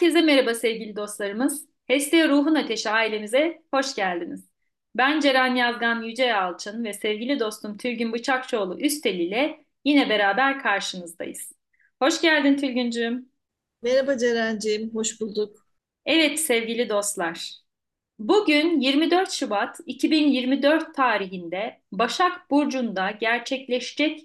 Herkese merhaba sevgili dostlarımız. Hestia Ruhun Ateşi ailemize hoş geldiniz. Ben Ceren Yazgan Yüce Yalçın ve sevgili dostum Tülgün Bıçakçıoğlu Üstel ile yine beraber karşınızdayız. Hoş geldin Tülgüncüğüm. Merhaba Ceren'ciğim, hoş bulduk. Evet sevgili dostlar. Bugün 24 Şubat 2024 tarihinde Başak Burcu'nda gerçekleşecek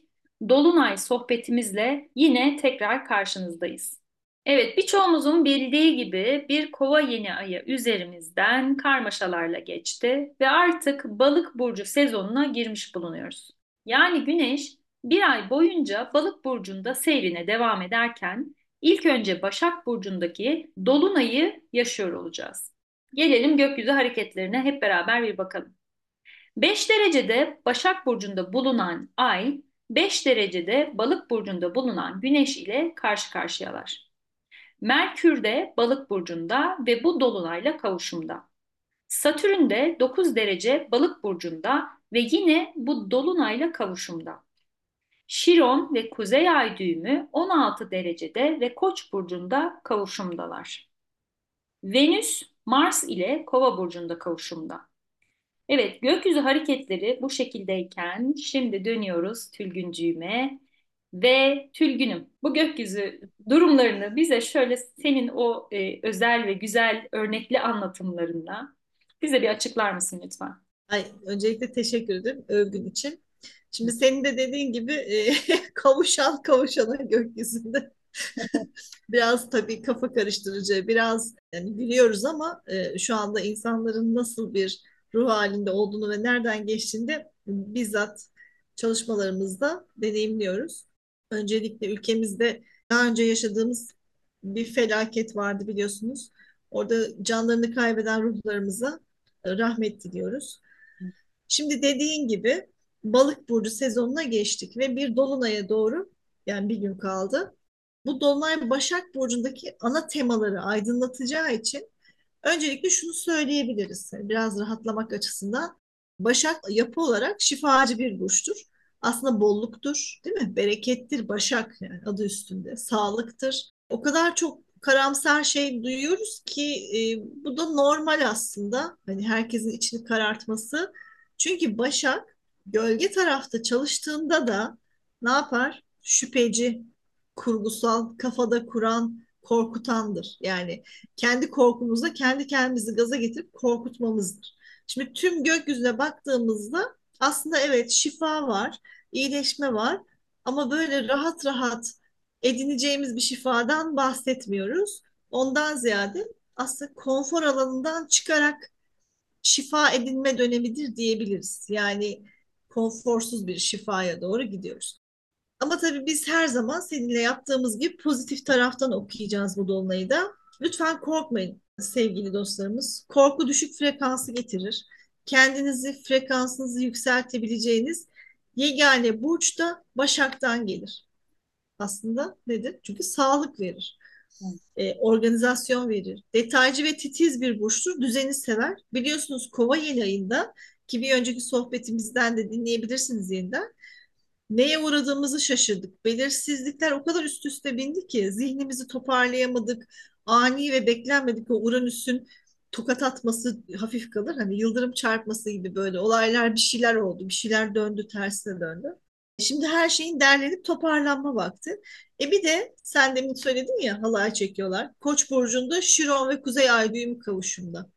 Dolunay sohbetimizle yine tekrar karşınızdayız. Evet, birçoğumuzun bildiği gibi bir kova yeni ayı üzerimizden karmaşalarla geçti ve artık balık burcu sezonuna girmiş bulunuyoruz. Yani Güneş bir ay boyunca balık burcunda seyrine devam ederken ilk önce Başak burcundaki dolunayı yaşıyor olacağız. Gelelim gökyüzü hareketlerine hep beraber bir bakalım. 5 derecede Başak burcunda bulunan ay 5 derecede Balık burcunda bulunan Güneş ile karşı karşıyalar. Merkür de Balık burcunda ve bu dolunayla kavuşumda. Satürn de 9 derece Balık burcunda ve yine bu dolunayla kavuşumda. Şiron ve Kuzey Ay düğümü 16 derecede ve Koç burcunda kavuşumdalar. Venüs Mars ile Kova burcunda kavuşumda. Evet, gökyüzü hareketleri bu şekildeyken şimdi dönüyoruz Tülgüncüğüme ve Tülgün'üm. Bu gökyüzü durumlarını bize şöyle senin o e, özel ve güzel örnekli anlatımlarınla bize bir açıklar mısın lütfen? Ay, öncelikle teşekkür ederim övgün için. Şimdi senin de dediğin gibi e, kavuşan kavuşana gökyüzünde biraz tabii kafa karıştırıcı, biraz yani biliyoruz ama e, şu anda insanların nasıl bir ruh halinde olduğunu ve nereden geçtiğini de bizzat çalışmalarımızda deneyimliyoruz. Öncelikle ülkemizde daha önce yaşadığımız bir felaket vardı biliyorsunuz. Orada canlarını kaybeden ruhlarımıza rahmet diliyoruz. Şimdi dediğin gibi balık burcu sezonuna geçtik ve bir dolunaya doğru yani bir gün kaldı. Bu dolunay Başak Burcu'ndaki ana temaları aydınlatacağı için öncelikle şunu söyleyebiliriz. Biraz rahatlamak açısından. Başak yapı olarak şifacı bir burçtur aslında bolluktur, değil mi? Berekettir, başak yani adı üstünde, sağlıktır. O kadar çok karamsar şey duyuyoruz ki e, bu da normal aslında. Hani herkesin içini karartması. Çünkü başak gölge tarafta çalıştığında da ne yapar? Şüpheci, kurgusal, kafada kuran, korkutandır. Yani kendi korkumuzla kendi kendimizi gaza getirip korkutmamızdır. Şimdi tüm gökyüzüne baktığımızda aslında evet şifa var iyileşme var. Ama böyle rahat rahat edineceğimiz bir şifadan bahsetmiyoruz. Ondan ziyade aslında konfor alanından çıkarak şifa edinme dönemidir diyebiliriz. Yani konforsuz bir şifaya doğru gidiyoruz. Ama tabii biz her zaman seninle yaptığımız gibi pozitif taraftan okuyacağız bu dolunayı da. Lütfen korkmayın sevgili dostlarımız. Korku düşük frekansı getirir. Kendinizi, frekansınızı yükseltebileceğiniz Yegane burç da Başak'tan gelir. Aslında nedir? Çünkü sağlık verir. E, organizasyon verir. Detaycı ve titiz bir burçtur. Düzeni sever. Biliyorsunuz Kova yeni ayında ki bir önceki sohbetimizden de dinleyebilirsiniz yeniden. Neye uğradığımızı şaşırdık. Belirsizlikler o kadar üst üste bindi ki zihnimizi toparlayamadık. Ani ve beklenmedik o Uranüs'ün tokat atması hafif kalır. Hani yıldırım çarpması gibi böyle olaylar bir şeyler oldu. Bir şeyler döndü tersine döndü. Şimdi her şeyin derlenip toparlanma vakti. E bir de sen demin söyledin ya halay çekiyorlar. Koç burcunda Şiron ve Kuzey Ay düğümü kavuşumda.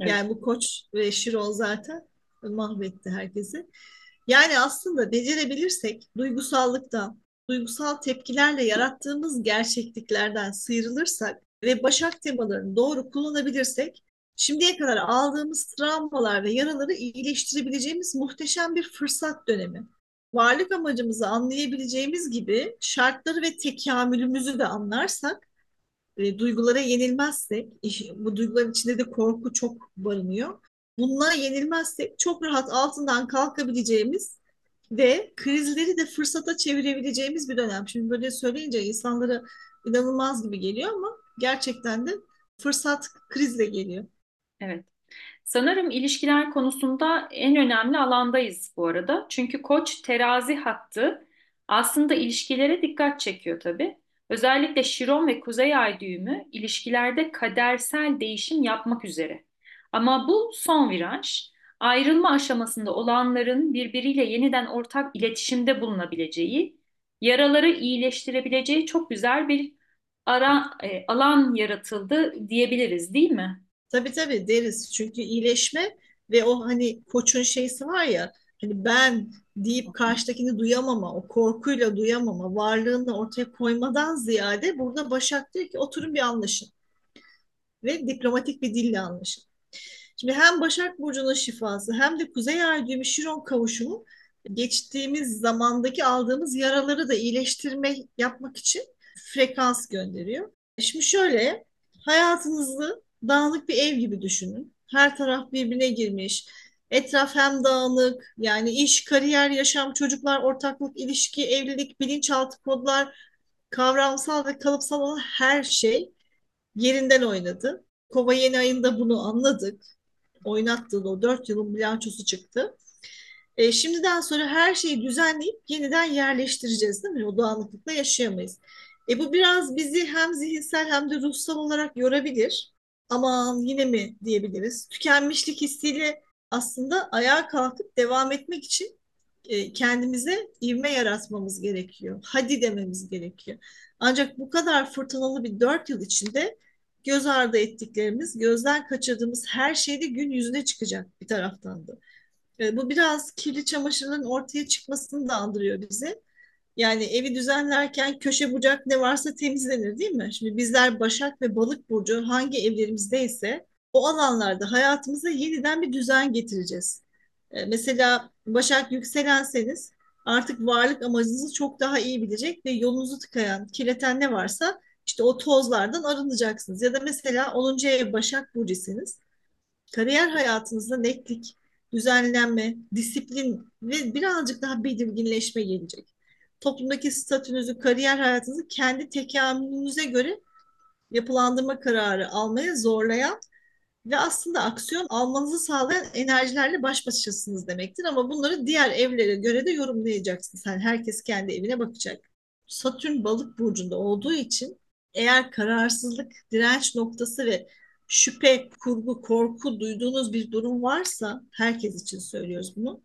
Evet. Yani bu Koç ve Şiron zaten mahvetti herkesi. Yani aslında becerebilirsek duygusallıktan, duygusal tepkilerle yarattığımız gerçekliklerden sıyrılırsak ve başak temalarını doğru kullanabilirsek şimdiye kadar aldığımız travmalar ve yaraları iyileştirebileceğimiz muhteşem bir fırsat dönemi. Varlık amacımızı anlayabileceğimiz gibi şartları ve tekamülümüzü de anlarsak, e, duygulara yenilmezsek, bu duyguların içinde de korku çok barınıyor. Bunlara yenilmezsek çok rahat altından kalkabileceğimiz ve krizleri de fırsata çevirebileceğimiz bir dönem. Şimdi böyle söyleyince insanlara inanılmaz gibi geliyor ama gerçekten de fırsat krizle geliyor. Evet. Sanırım ilişkiler konusunda en önemli alandayız bu arada. Çünkü koç terazi hattı aslında ilişkilere dikkat çekiyor tabii. Özellikle Şiron ve Kuzey Ay düğümü ilişkilerde kadersel değişim yapmak üzere. Ama bu son viraj, ayrılma aşamasında olanların birbiriyle yeniden ortak iletişimde bulunabileceği, yaraları iyileştirebileceği çok güzel bir ara, e, alan yaratıldı diyebiliriz, değil mi? Tabii tabii deriz. Çünkü iyileşme ve o hani koçun şeysi var ya hani ben deyip karşıdakini duyamama, o korkuyla duyamama, varlığını ortaya koymadan ziyade burada Başak diyor ki oturun bir anlaşın ve diplomatik bir dille anlaşın. Şimdi hem Başak Burcu'nun şifası hem de Kuzey Ay düğümü Şiron kavuşumu geçtiğimiz zamandaki aldığımız yaraları da iyileştirme yapmak için frekans gönderiyor. Şimdi şöyle hayatınızı dağınık bir ev gibi düşünün. Her taraf birbirine girmiş. Etraf hem dağınık yani iş, kariyer, yaşam, çocuklar, ortaklık, ilişki, evlilik, bilinçaltı kodlar, kavramsal ve kalıpsal olan her şey yerinden oynadı. Kova yeni ayında bunu anladık. Oynattığı o dört yılın bilançosu çıktı. E, şimdiden sonra her şeyi düzenleyip yeniden yerleştireceğiz değil mi? O dağınıklıkla yaşayamayız. E, bu biraz bizi hem zihinsel hem de ruhsal olarak yorabilir. Aman yine mi diyebiliriz. Tükenmişlik hissiyle aslında ayağa kalkıp devam etmek için e, kendimize ivme yaratmamız gerekiyor. Hadi dememiz gerekiyor. Ancak bu kadar fırtınalı bir dört yıl içinde göz ardı ettiklerimiz, gözden kaçırdığımız her şey de gün yüzüne çıkacak bir taraftan da. E, bu biraz kirli çamaşırların ortaya çıkmasını da andırıyor bize. Yani evi düzenlerken köşe bucak ne varsa temizlenir değil mi? Şimdi bizler Başak ve Balık burcu hangi evlerimizdeyse o alanlarda hayatımıza yeniden bir düzen getireceğiz. E, mesela Başak yükselenseniz artık varlık amacınızı çok daha iyi bilecek ve yolunuzu tıkayan, kirleten ne varsa işte o tozlardan arınacaksınız. Ya da mesela 10. ev Başak burcusunuz. Kariyer hayatınızda netlik, düzenlenme, disiplin ve birazcık daha belirginleşme gelecek. Toplumdaki statünüzü, kariyer hayatınızı kendi tekamülünüze göre yapılandırma kararı almaya zorlayan ve aslında aksiyon almanızı sağlayan enerjilerle baş başasınız demektir. Ama bunları diğer evlere göre de yorumlayacaksınız. Yani herkes kendi evine bakacak. Satürn balık burcunda olduğu için eğer kararsızlık, direnç noktası ve şüphe, kurgu, korku duyduğunuz bir durum varsa herkes için söylüyoruz bunu.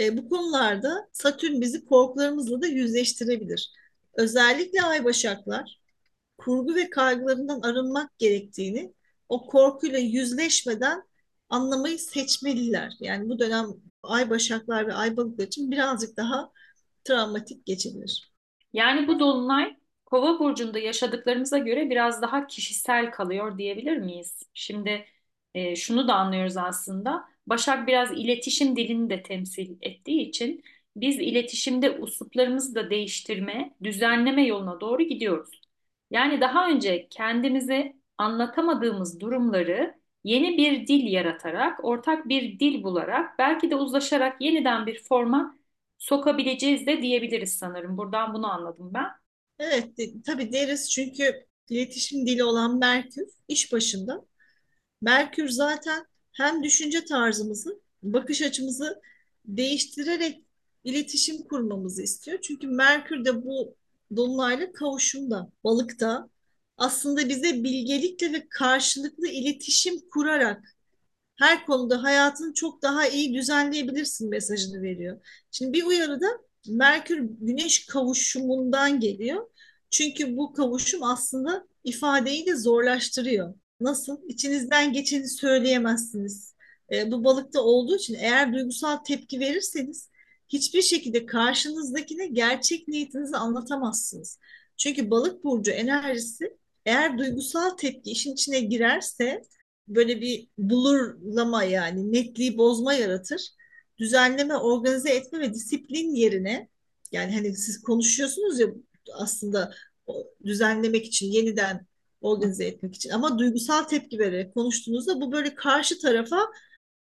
E, bu konularda Satürn bizi korkularımızla da yüzleştirebilir. Özellikle ay başaklar kurgu ve kaygılarından arınmak gerektiğini o korkuyla yüzleşmeden anlamayı seçmeliler. Yani bu dönem ay başaklar ve ay balıklar için birazcık daha travmatik geçebilir. Yani bu dolunay Kova burcunda yaşadıklarımıza göre biraz daha kişisel kalıyor diyebilir miyiz? Şimdi e, şunu da anlıyoruz aslında. Başak biraz iletişim dilini de temsil ettiği için biz iletişimde usluplarımızı da değiştirme, düzenleme yoluna doğru gidiyoruz. Yani daha önce kendimize anlatamadığımız durumları yeni bir dil yaratarak, ortak bir dil bularak, belki de uzlaşarak yeniden bir forma sokabileceğiz de diyebiliriz sanırım. Buradan bunu anladım ben. Evet, de, tabii deriz çünkü iletişim dili olan Merkür iş başında. Merkür zaten hem düşünce tarzımızı, bakış açımızı değiştirerek iletişim kurmamızı istiyor. Çünkü Merkür de bu dolunayla kavuşumda, balıkta aslında bize bilgelikle ve karşılıklı iletişim kurarak her konuda hayatını çok daha iyi düzenleyebilirsin mesajını veriyor. Şimdi bir uyarıda Merkür Güneş kavuşumundan geliyor. Çünkü bu kavuşum aslında ifadeyi de zorlaştırıyor. Nasıl? İçinizden geçeni söyleyemezsiniz. E, bu balıkta olduğu için eğer duygusal tepki verirseniz hiçbir şekilde karşınızdakine gerçek niyetinizi anlatamazsınız. Çünkü balık burcu enerjisi eğer duygusal tepki işin içine girerse böyle bir bulurlama yani netliği bozma yaratır. Düzenleme, organize etme ve disiplin yerine yani hani siz konuşuyorsunuz ya aslında düzenlemek için yeniden organize etmek için ama duygusal tepki vererek konuştuğunuzda bu böyle karşı tarafa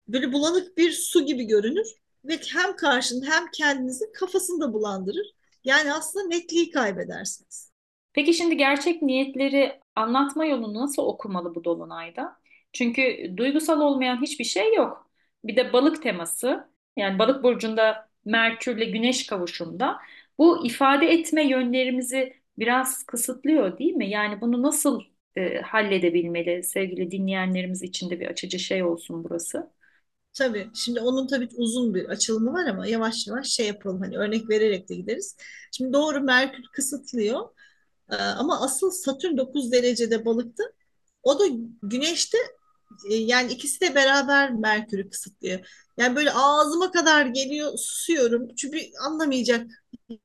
böyle bulanık bir su gibi görünür ve hem karşının hem kendinizi kafasını da bulandırır. Yani aslında netliği kaybedersiniz. Peki şimdi gerçek niyetleri anlatma yolunu nasıl okumalı bu dolunayda? Çünkü duygusal olmayan hiçbir şey yok. Bir de balık teması, yani balık burcunda Merkürle Güneş kavuşumda bu ifade etme yönlerimizi biraz kısıtlıyor değil mi? Yani bunu nasıl e, halledebilmeli sevgili dinleyenlerimiz için de bir açıcı şey olsun burası. Tabii. Şimdi onun tabii uzun bir açılımı var ama yavaş yavaş şey yapalım. Hani örnek vererek de gideriz. Şimdi doğru Merkür kısıtlıyor. Ee, ama asıl Satürn 9 derecede balıkta. O da Güneş'te e, yani ikisi de beraber Merkür'ü kısıtlıyor. Yani böyle ağzıma kadar geliyor, susuyorum. Çünkü anlamayacak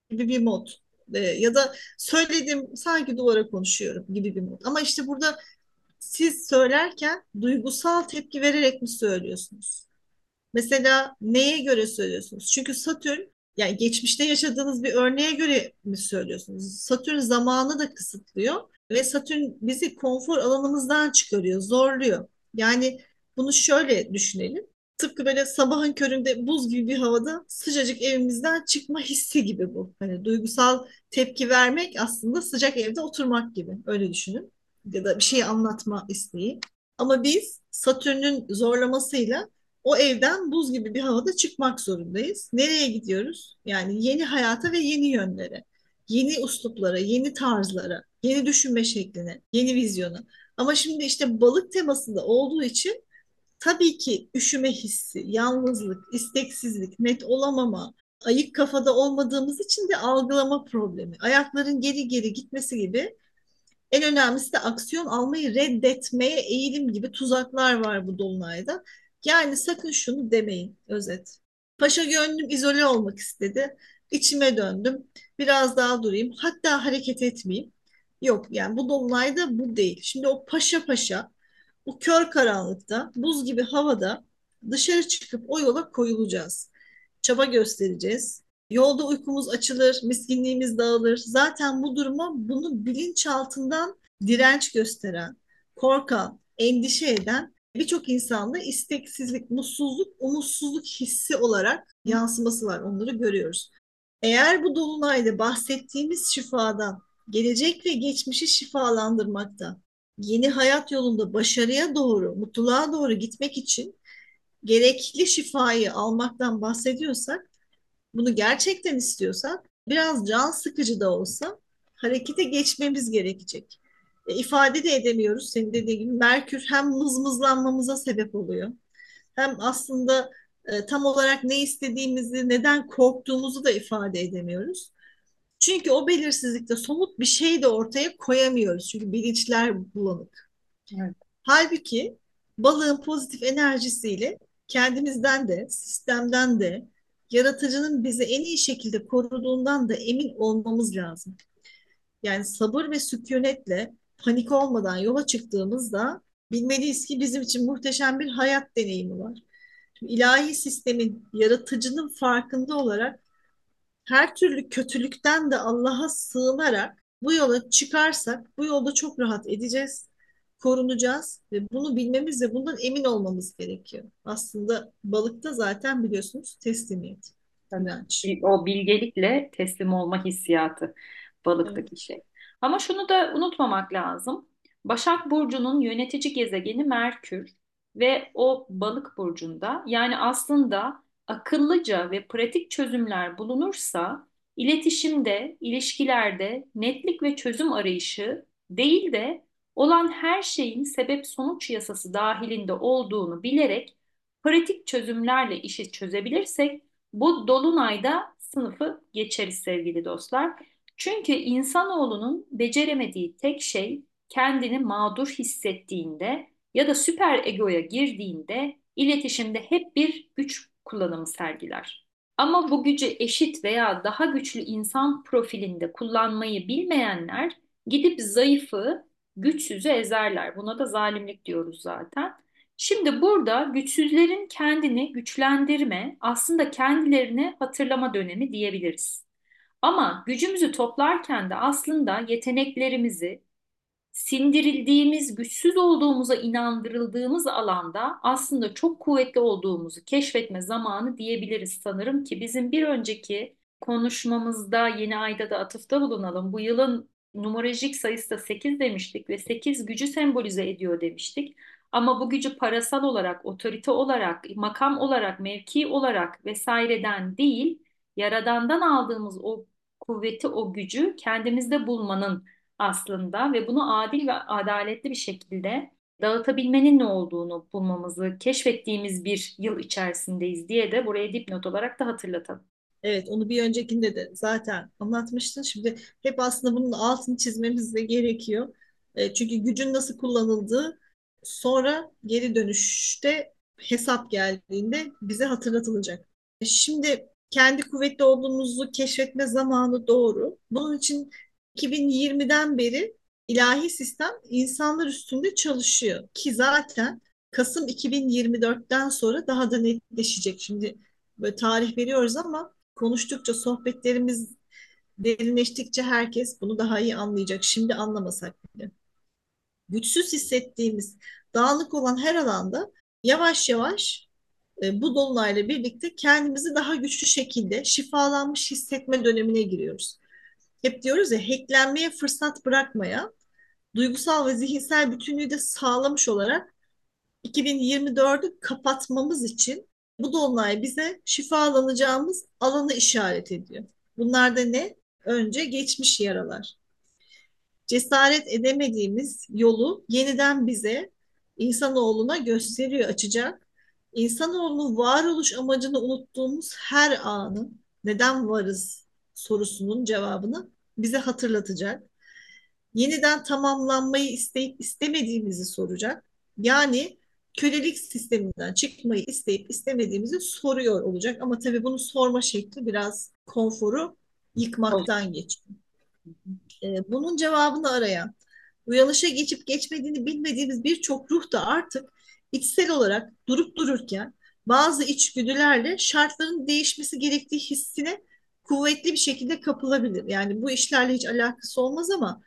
gibi bir mod. Ee, ya da söyledim sanki duvara konuşuyorum gibi bir mod. Ama işte burada siz söylerken duygusal tepki vererek mi söylüyorsunuz? Mesela neye göre söylüyorsunuz? Çünkü Satürn yani geçmişte yaşadığınız bir örneğe göre mi söylüyorsunuz? Satürn zamanı da kısıtlıyor ve Satürn bizi konfor alanımızdan çıkarıyor, zorluyor. Yani bunu şöyle düşünelim. Tıpkı böyle sabahın köründe buz gibi bir havada sıcacık evimizden çıkma hissi gibi bu. Hani duygusal tepki vermek aslında sıcak evde oturmak gibi. Öyle düşünün. Ya da bir şey anlatma isteği. Ama biz Satürn'ün zorlamasıyla o evden buz gibi bir havada çıkmak zorundayız. Nereye gidiyoruz? Yani yeni hayata ve yeni yönlere, yeni usluplara, yeni tarzlara, yeni düşünme şekline, yeni vizyona. Ama şimdi işte balık temasında olduğu için tabii ki üşüme hissi, yalnızlık, isteksizlik, net olamama, ayık kafada olmadığımız için de algılama problemi, ayakların geri geri gitmesi gibi en önemlisi de aksiyon almayı reddetmeye eğilim gibi tuzaklar var bu dolunayda. Yani sakın şunu demeyin özet. Paşa gönlüm izole olmak istedi. İçime döndüm. Biraz daha durayım. Hatta hareket etmeyeyim. Yok yani bu dolunayda bu değil. Şimdi o paşa paşa bu kör karanlıkta buz gibi havada dışarı çıkıp o yola koyulacağız. Çaba göstereceğiz. Yolda uykumuz açılır, miskinliğimiz dağılır. Zaten bu duruma bunu bilinçaltından direnç gösteren, korkan, endişe eden birçok insanda isteksizlik, mutsuzluk, umutsuzluk hissi olarak yansıması var. Onları görüyoruz. Eğer bu dolunayda bahsettiğimiz şifadan, gelecek ve geçmişi şifalandırmakta, yeni hayat yolunda başarıya doğru, mutluluğa doğru gitmek için gerekli şifayı almaktan bahsediyorsak, bunu gerçekten istiyorsak biraz can sıkıcı da olsa harekete geçmemiz gerekecek. E, ifade de edemiyoruz. Senin dediğin gibi Merkür hem mızmızlanmamıza sebep oluyor. Hem aslında e, tam olarak ne istediğimizi, neden korktuğumuzu da ifade edemiyoruz. Çünkü o belirsizlikte somut bir şey de ortaya koyamıyoruz. Çünkü bilinçler bulanık. Evet. Halbuki balığın pozitif enerjisiyle kendimizden de, sistemden de, yaratıcının bizi en iyi şekilde koruduğundan da emin olmamız lazım. Yani sabır ve sükunetle panik olmadan yola çıktığımızda bilmeliyiz ki bizim için muhteşem bir hayat deneyimi var. Şimdi ilahi sistemin, yaratıcının farkında olarak her türlü kötülükten de Allah'a sığınarak bu yola çıkarsak bu yolda çok rahat edeceğiz, korunacağız ve bunu bilmemiz ve bundan emin olmamız gerekiyor. Aslında balıkta zaten biliyorsunuz teslimiyet, inanç. O bilgelikle teslim olma hissiyatı Evet. balıktaki şey. Ama şunu da unutmamak lazım. Başak Burcu'nun yönetici gezegeni Merkür ve o balık burcunda yani aslında akıllıca ve pratik çözümler bulunursa iletişimde, ilişkilerde netlik ve çözüm arayışı değil de olan her şeyin sebep sonuç yasası dahilinde olduğunu bilerek pratik çözümlerle işi çözebilirsek bu dolunayda sınıfı geçeriz sevgili dostlar. Çünkü insanoğlunun beceremediği tek şey kendini mağdur hissettiğinde ya da süper egoya girdiğinde iletişimde hep bir güç kullanımı sergiler. Ama bu gücü eşit veya daha güçlü insan profilinde kullanmayı bilmeyenler gidip zayıfı, güçsüzü ezerler. Buna da zalimlik diyoruz zaten. Şimdi burada güçsüzlerin kendini güçlendirme, aslında kendilerini hatırlama dönemi diyebiliriz. Ama gücümüzü toplarken de aslında yeteneklerimizi sindirildiğimiz, güçsüz olduğumuza inandırıldığımız alanda aslında çok kuvvetli olduğumuzu keşfetme zamanı diyebiliriz sanırım ki bizim bir önceki konuşmamızda yeni ayda da atıfta bulunalım. Bu yılın numerolojik sayısı da 8 demiştik ve 8 gücü sembolize ediyor demiştik. Ama bu gücü parasal olarak, otorite olarak, makam olarak, mevki olarak vesaireden değil, Yaradan'dan aldığımız o kuvveti, o gücü kendimizde bulmanın aslında ve bunu adil ve adaletli bir şekilde dağıtabilmenin ne olduğunu bulmamızı keşfettiğimiz bir yıl içerisindeyiz diye de buraya dipnot olarak da hatırlatalım. Evet, onu bir öncekinde de zaten anlatmıştın. Şimdi hep aslında bunun altını çizmemiz de gerekiyor. E, çünkü gücün nasıl kullanıldığı sonra geri dönüşte hesap geldiğinde bize hatırlatılacak. E, şimdi kendi kuvvetli olduğumuzu keşfetme zamanı doğru. Bunun için 2020'den beri ilahi sistem insanlar üstünde çalışıyor ki zaten Kasım 2024'ten sonra daha da netleşecek. Şimdi böyle tarih veriyoruz ama konuştukça sohbetlerimiz derinleştikçe herkes bunu daha iyi anlayacak. Şimdi anlamasak bile. Güçsüz hissettiğimiz, dağınık olan her alanda yavaş yavaş e, bu dolunayla birlikte kendimizi daha güçlü şekilde şifalanmış hissetme dönemine giriyoruz. Hep diyoruz ya hacklenmeye fırsat bırakmaya, duygusal ve zihinsel bütünlüğü de sağlamış olarak 2024'ü kapatmamız için bu dolunay bize şifalanacağımız alanı işaret ediyor. Bunlar da ne? Önce geçmiş yaralar. Cesaret edemediğimiz yolu yeniden bize insanoğluna gösteriyor, açacak. İnsanoğlunun varoluş amacını unuttuğumuz her anın neden varız sorusunun cevabını bize hatırlatacak. Yeniden tamamlanmayı isteyip istemediğimizi soracak. Yani kölelik sisteminden çıkmayı isteyip istemediğimizi soruyor olacak. Ama tabii bunu sorma şekli biraz konforu yıkmaktan geçiyor. Ee, bunun cevabını arayan, uyanışa geçip geçmediğini bilmediğimiz birçok ruh da artık içsel olarak durup dururken bazı içgüdülerle şartların değişmesi gerektiği hissine kuvvetli bir şekilde kapılabilir. Yani bu işlerle hiç alakası olmaz ama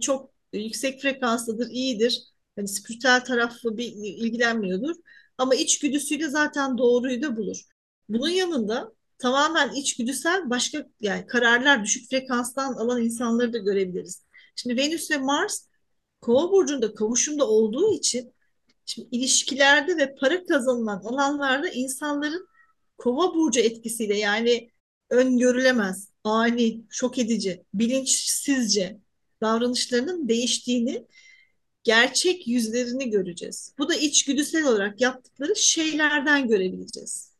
çok yüksek frekanslıdır, iyidir Hani spiritüel tarafı bir ilgilenmiyordur. Ama içgüdüsüyle zaten doğruyu da bulur. Bunun yanında tamamen içgüdüsel başka yani kararlar düşük frekanstan alan insanları da görebiliriz. Şimdi Venüs ve Mars Kova burcunda kavuşumda olduğu için şimdi ilişkilerde ve para kazanılan alanlarda insanların Kova burcu etkisiyle yani öngörülemez, ani, şok edici, bilinçsizce davranışlarının değiştiğini gerçek yüzlerini göreceğiz. Bu da içgüdüsel olarak yaptıkları şeylerden görebileceğiz.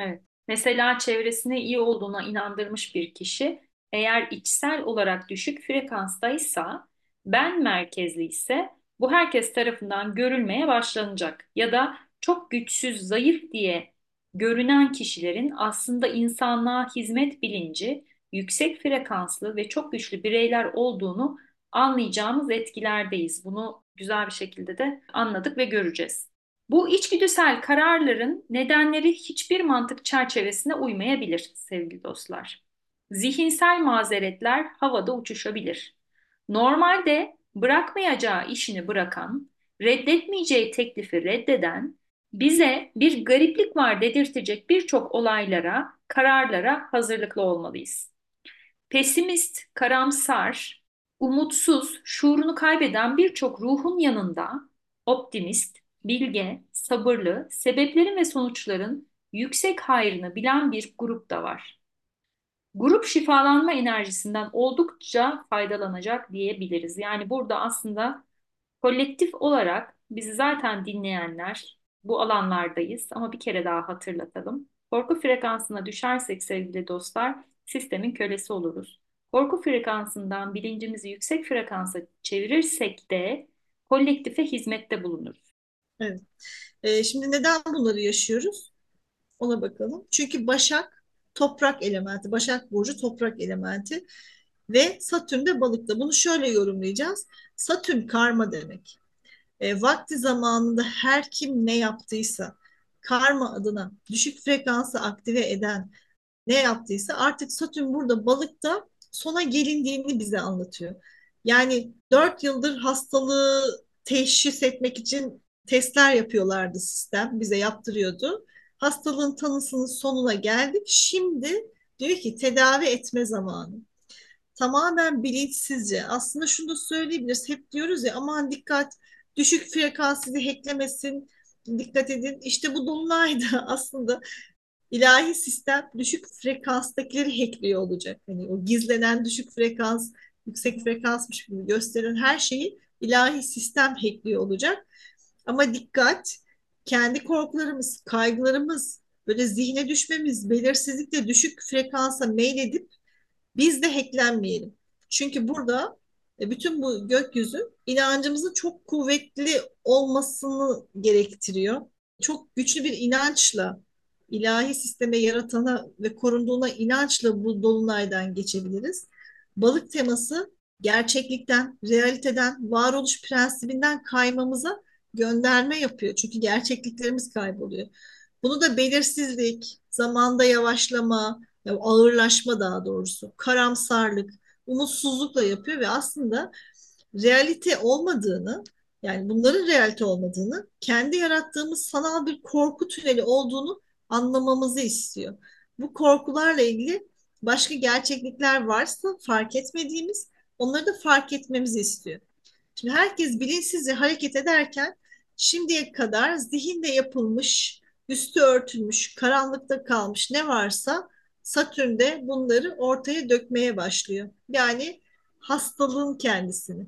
Evet. Mesela çevresine iyi olduğuna inandırmış bir kişi eğer içsel olarak düşük frekanstaysa, ben merkezli ise bu herkes tarafından görülmeye başlanacak. Ya da çok güçsüz, zayıf diye görünen kişilerin aslında insanlığa hizmet bilinci, yüksek frekanslı ve çok güçlü bireyler olduğunu anlayacağımız etkilerdeyiz. Bunu güzel bir şekilde de anladık ve göreceğiz. Bu içgüdüsel kararların nedenleri hiçbir mantık çerçevesine uymayabilir sevgili dostlar. Zihinsel mazeretler havada uçuşabilir. Normalde bırakmayacağı işini bırakan, reddetmeyeceği teklifi reddeden, bize bir gariplik var dedirtecek birçok olaylara, kararlara hazırlıklı olmalıyız. Pesimist, karamsar, umutsuz, şuurunu kaybeden birçok ruhun yanında optimist, bilge, sabırlı, sebeplerin ve sonuçların yüksek hayrını bilen bir grup da var. Grup şifalanma enerjisinden oldukça faydalanacak diyebiliriz. Yani burada aslında kolektif olarak bizi zaten dinleyenler bu alanlardayız ama bir kere daha hatırlatalım. Korku frekansına düşersek sevgili dostlar sistemin kölesi oluruz. Korku frekansından bilincimizi yüksek frekansa çevirirsek de kolektife hizmette bulunuruz. Evet. Ee, şimdi neden bunları yaşıyoruz? Ona bakalım. Çünkü Başak toprak elementi. Başak Burcu toprak elementi. Ve Satürn de balıkta. Bunu şöyle yorumlayacağız. Satürn karma demek. E, vakti zamanında her kim ne yaptıysa karma adına düşük frekansı aktive eden ne yaptıysa artık Satürn burada balıkta sona gelindiğini bize anlatıyor. Yani dört yıldır hastalığı teşhis etmek için testler yapıyorlardı sistem, bize yaptırıyordu. Hastalığın tanısının sonuna geldik. Şimdi diyor ki tedavi etme zamanı. Tamamen bilinçsizce. Aslında şunu da söyleyebiliriz. Hep diyoruz ya aman dikkat düşük frekans sizi hacklemesin. Dikkat edin. İşte bu dolunayda aslında ilahi sistem düşük frekanstakileri hackliyor olacak. Hani o gizlenen düşük frekans, yüksek frekansmış gibi gösteren her şeyi ilahi sistem hackliyor olacak. Ama dikkat, kendi korkularımız, kaygılarımız, böyle zihne düşmemiz, belirsizlikle düşük frekansa meyledip biz de hacklenmeyelim. Çünkü burada bütün bu gökyüzü inancımızın çok kuvvetli olmasını gerektiriyor. Çok güçlü bir inançla ilahi sisteme yaratana ve korunduğuna inançla bu dolunaydan geçebiliriz. Balık teması gerçeklikten, realiteden, varoluş prensibinden kaymamıza gönderme yapıyor. Çünkü gerçekliklerimiz kayboluyor. Bunu da belirsizlik, zamanda yavaşlama, ağırlaşma daha doğrusu, karamsarlık, umutsuzlukla yapıyor ve aslında realite olmadığını, yani bunların realite olmadığını, kendi yarattığımız sanal bir korku tüneli olduğunu anlamamızı istiyor. Bu korkularla ilgili başka gerçeklikler varsa fark etmediğimiz, onları da fark etmemizi istiyor. Şimdi herkes bilinçsizce hareket ederken şimdiye kadar zihinde yapılmış, üstü örtülmüş, karanlıkta kalmış ne varsa Satürn de bunları ortaya dökmeye başlıyor. Yani hastalığın kendisini.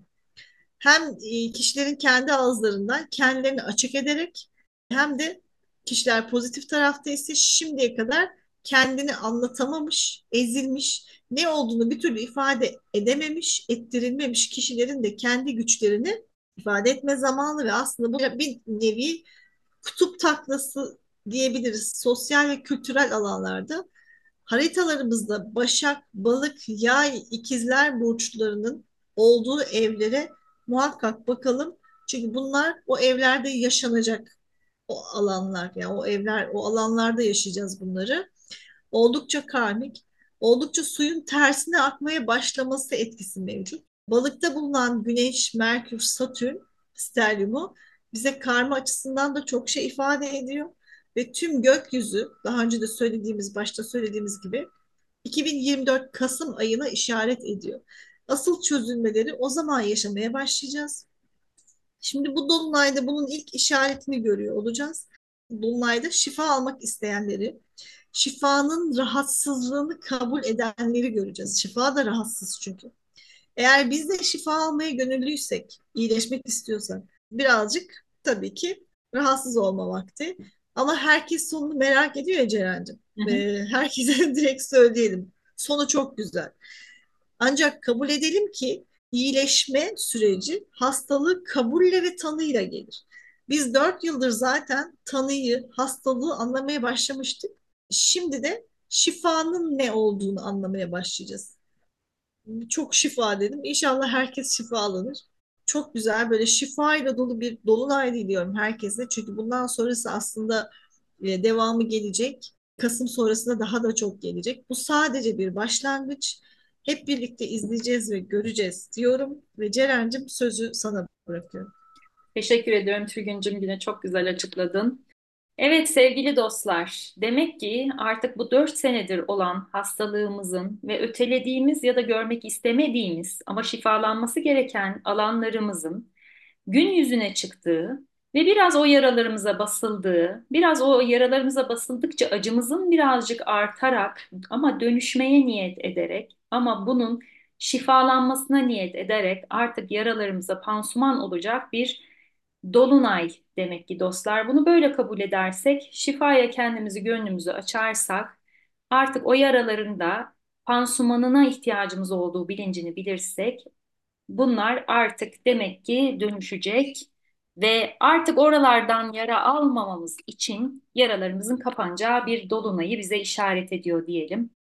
Hem e, kişilerin kendi ağızlarından kendilerini açık ederek hem de kişiler pozitif tarafta ise şimdiye kadar kendini anlatamamış, ezilmiş, ne olduğunu bir türlü ifade edememiş, ettirilmemiş kişilerin de kendi güçlerini ifade etme zamanı ve aslında bu bir nevi kutup taklası diyebiliriz sosyal ve kültürel alanlarda. Haritalarımızda Başak, Balık, Yay, İkizler burçlarının olduğu evlere muhakkak bakalım. Çünkü bunlar o evlerde yaşanacak o alanlar. Yani o evler, o alanlarda yaşayacağız bunları. Oldukça karmik, oldukça suyun tersine akmaya başlaması etkisi mevcut. Balıkta bulunan Güneş, Merkür, Satürn sterliumu bize karma açısından da çok şey ifade ediyor. Ve tüm gökyüzü daha önce de söylediğimiz, başta söylediğimiz gibi 2024 Kasım ayına işaret ediyor. Asıl çözülmeleri o zaman yaşamaya başlayacağız. Şimdi bu dolunayda bunun ilk işaretini görüyor olacağız. Dolunayda şifa almak isteyenleri, şifanın rahatsızlığını kabul edenleri göreceğiz. Şifa da rahatsız çünkü. Eğer biz de şifa almaya gönüllüysek, iyileşmek istiyorsak birazcık tabii ki rahatsız olma vakti. Ama herkes sonunu merak ediyor ya Ceren'cim. Ee, herkese direkt söyleyelim. Sonu çok güzel. Ancak kabul edelim ki iyileşme süreci hastalığı kabulle ve tanıyla gelir. Biz dört yıldır zaten tanıyı, hastalığı anlamaya başlamıştık. Şimdi de şifanın ne olduğunu anlamaya başlayacağız. Çok şifa dedim. İnşallah herkes şifalanır. Çok güzel böyle şifayla dolu bir dolunay diliyorum herkese. Çünkü bundan sonrası aslında e, devamı gelecek. Kasım sonrasında daha da çok gelecek. Bu sadece bir başlangıç. Hep birlikte izleyeceğiz ve göreceğiz diyorum. Ve Ceren'cim sözü sana bırakıyorum. Teşekkür ediyorum Tülgüncüm yine çok güzel açıkladın. Evet sevgili dostlar, demek ki artık bu dört senedir olan hastalığımızın ve ötelediğimiz ya da görmek istemediğimiz ama şifalanması gereken alanlarımızın gün yüzüne çıktığı ve biraz o yaralarımıza basıldığı, biraz o yaralarımıza basıldıkça acımızın birazcık artarak ama dönüşmeye niyet ederek ama bunun şifalanmasına niyet ederek artık yaralarımıza pansuman olacak bir dolunay demek ki dostlar. Bunu böyle kabul edersek, şifaya kendimizi, gönlümüzü açarsak, artık o yaraların da pansumanına ihtiyacımız olduğu bilincini bilirsek, bunlar artık demek ki dönüşecek ve artık oralardan yara almamamız için yaralarımızın kapanacağı bir dolunayı bize işaret ediyor diyelim.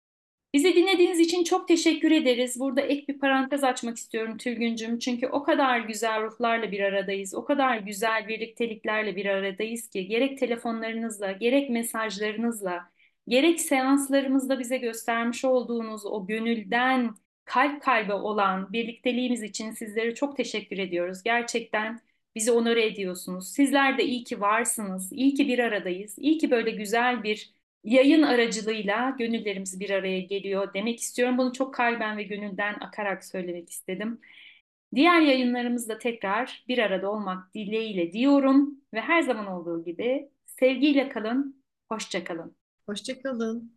Bizi dinlediğiniz için çok teşekkür ederiz. Burada ek bir parantez açmak istiyorum Tülgüncüm. Çünkü o kadar güzel ruhlarla bir aradayız. O kadar güzel birlikteliklerle bir aradayız ki gerek telefonlarınızla, gerek mesajlarınızla, gerek seanslarımızda bize göstermiş olduğunuz o gönülden kalp kalbe olan birlikteliğimiz için sizlere çok teşekkür ediyoruz. Gerçekten bizi onore ediyorsunuz. Sizler de iyi ki varsınız. İyi ki bir aradayız. İyi ki böyle güzel bir yayın aracılığıyla gönüllerimiz bir araya geliyor demek istiyorum. Bunu çok kalben ve gönülden akarak söylemek istedim. Diğer yayınlarımızda tekrar bir arada olmak dileğiyle diyorum ve her zaman olduğu gibi sevgiyle kalın, hoşça kalın. Hoşça kalın.